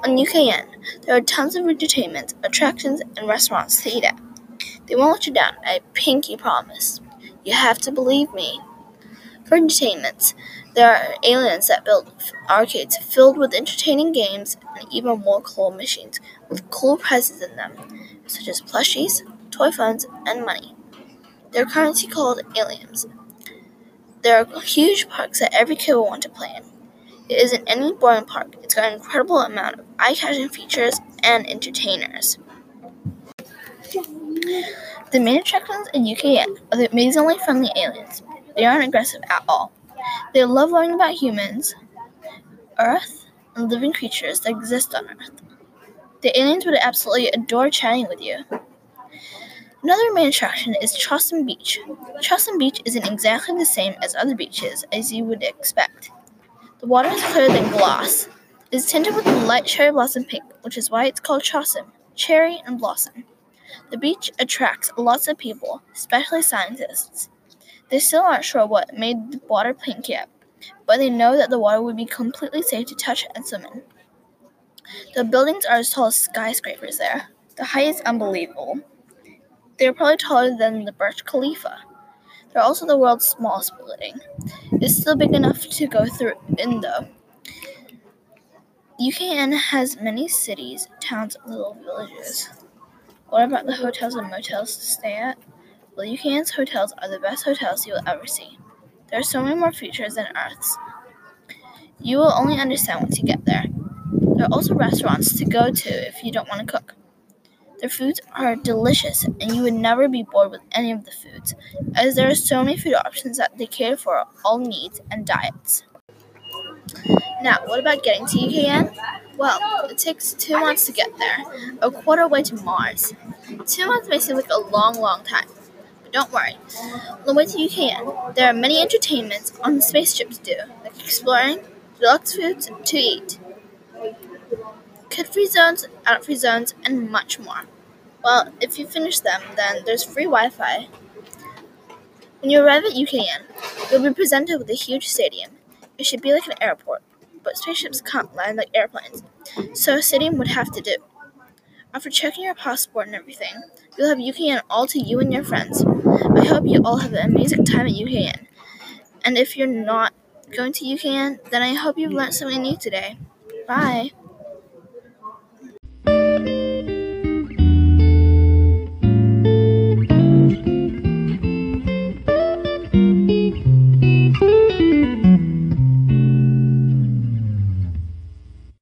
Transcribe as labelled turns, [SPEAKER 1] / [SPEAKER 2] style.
[SPEAKER 1] UKN, there are tons of entertainment, attractions, and restaurants to eat at. They won't let you down, I pinky promise. You have to believe me. For entertainment, there are aliens that build arcades filled with entertaining games and even more cool machines with cool prizes in them, such as plushies, toy phones, and money. They're currently called aliens. There are huge parks that every kid will want to play in. It isn't any boring park. It's got an incredible amount of eye-catching features and entertainers. The main attractions in UKN are the amazingly friendly aliens. They aren't aggressive at all. They love learning about humans, Earth, and living creatures that exist on Earth. The aliens would absolutely adore chatting with you. Another main attraction is Charleston Beach. Charleston Beach isn't exactly the same as other beaches as you would expect. The water is clearer than glass. It is tinted with a light cherry blossom pink, which is why it's called Charleston, cherry and blossom. The beach attracts lots of people, especially scientists. They still aren't sure what made the water pink yet, but they know that the water would be completely safe to touch and swim in. The buildings are as tall as skyscrapers there. The height is unbelievable. They are probably taller than the Burj Khalifa. They're also the world's smallest building. It's still big enough to go through in though. UKN has many cities, towns, and little villages. What about the hotels and motels to stay at? Well, UKN's hotels are the best hotels you will ever see. There are so many more features than Earth's. You will only understand once you get there. There are also restaurants to go to if you don't want to cook. Their foods are delicious, and you would never be bored with any of the foods, as there are so many food options that they cater for all needs and diets. Now, what about getting to UKN? Well, it takes two months to get there, a quarter way to Mars. Two months may seem like a long, long time, but don't worry. On the way to UKN, there are many entertainments on the spaceship to do, like exploring, deluxe foods to eat, kid-free zones, adult-free uh, zones, and much more. Well, if you finish them, then there's free Wi-Fi. When you arrive at UKN, you'll be presented with a huge stadium. It should be like an airport but spaceships can't land like airplanes, so a stadium would have to do. After checking your passport and everything, you'll have UKN all to you and your friends. I hope you all have an amazing time at UKN. And if you're not going to UKN, then I hope you've learned something new today. Bye.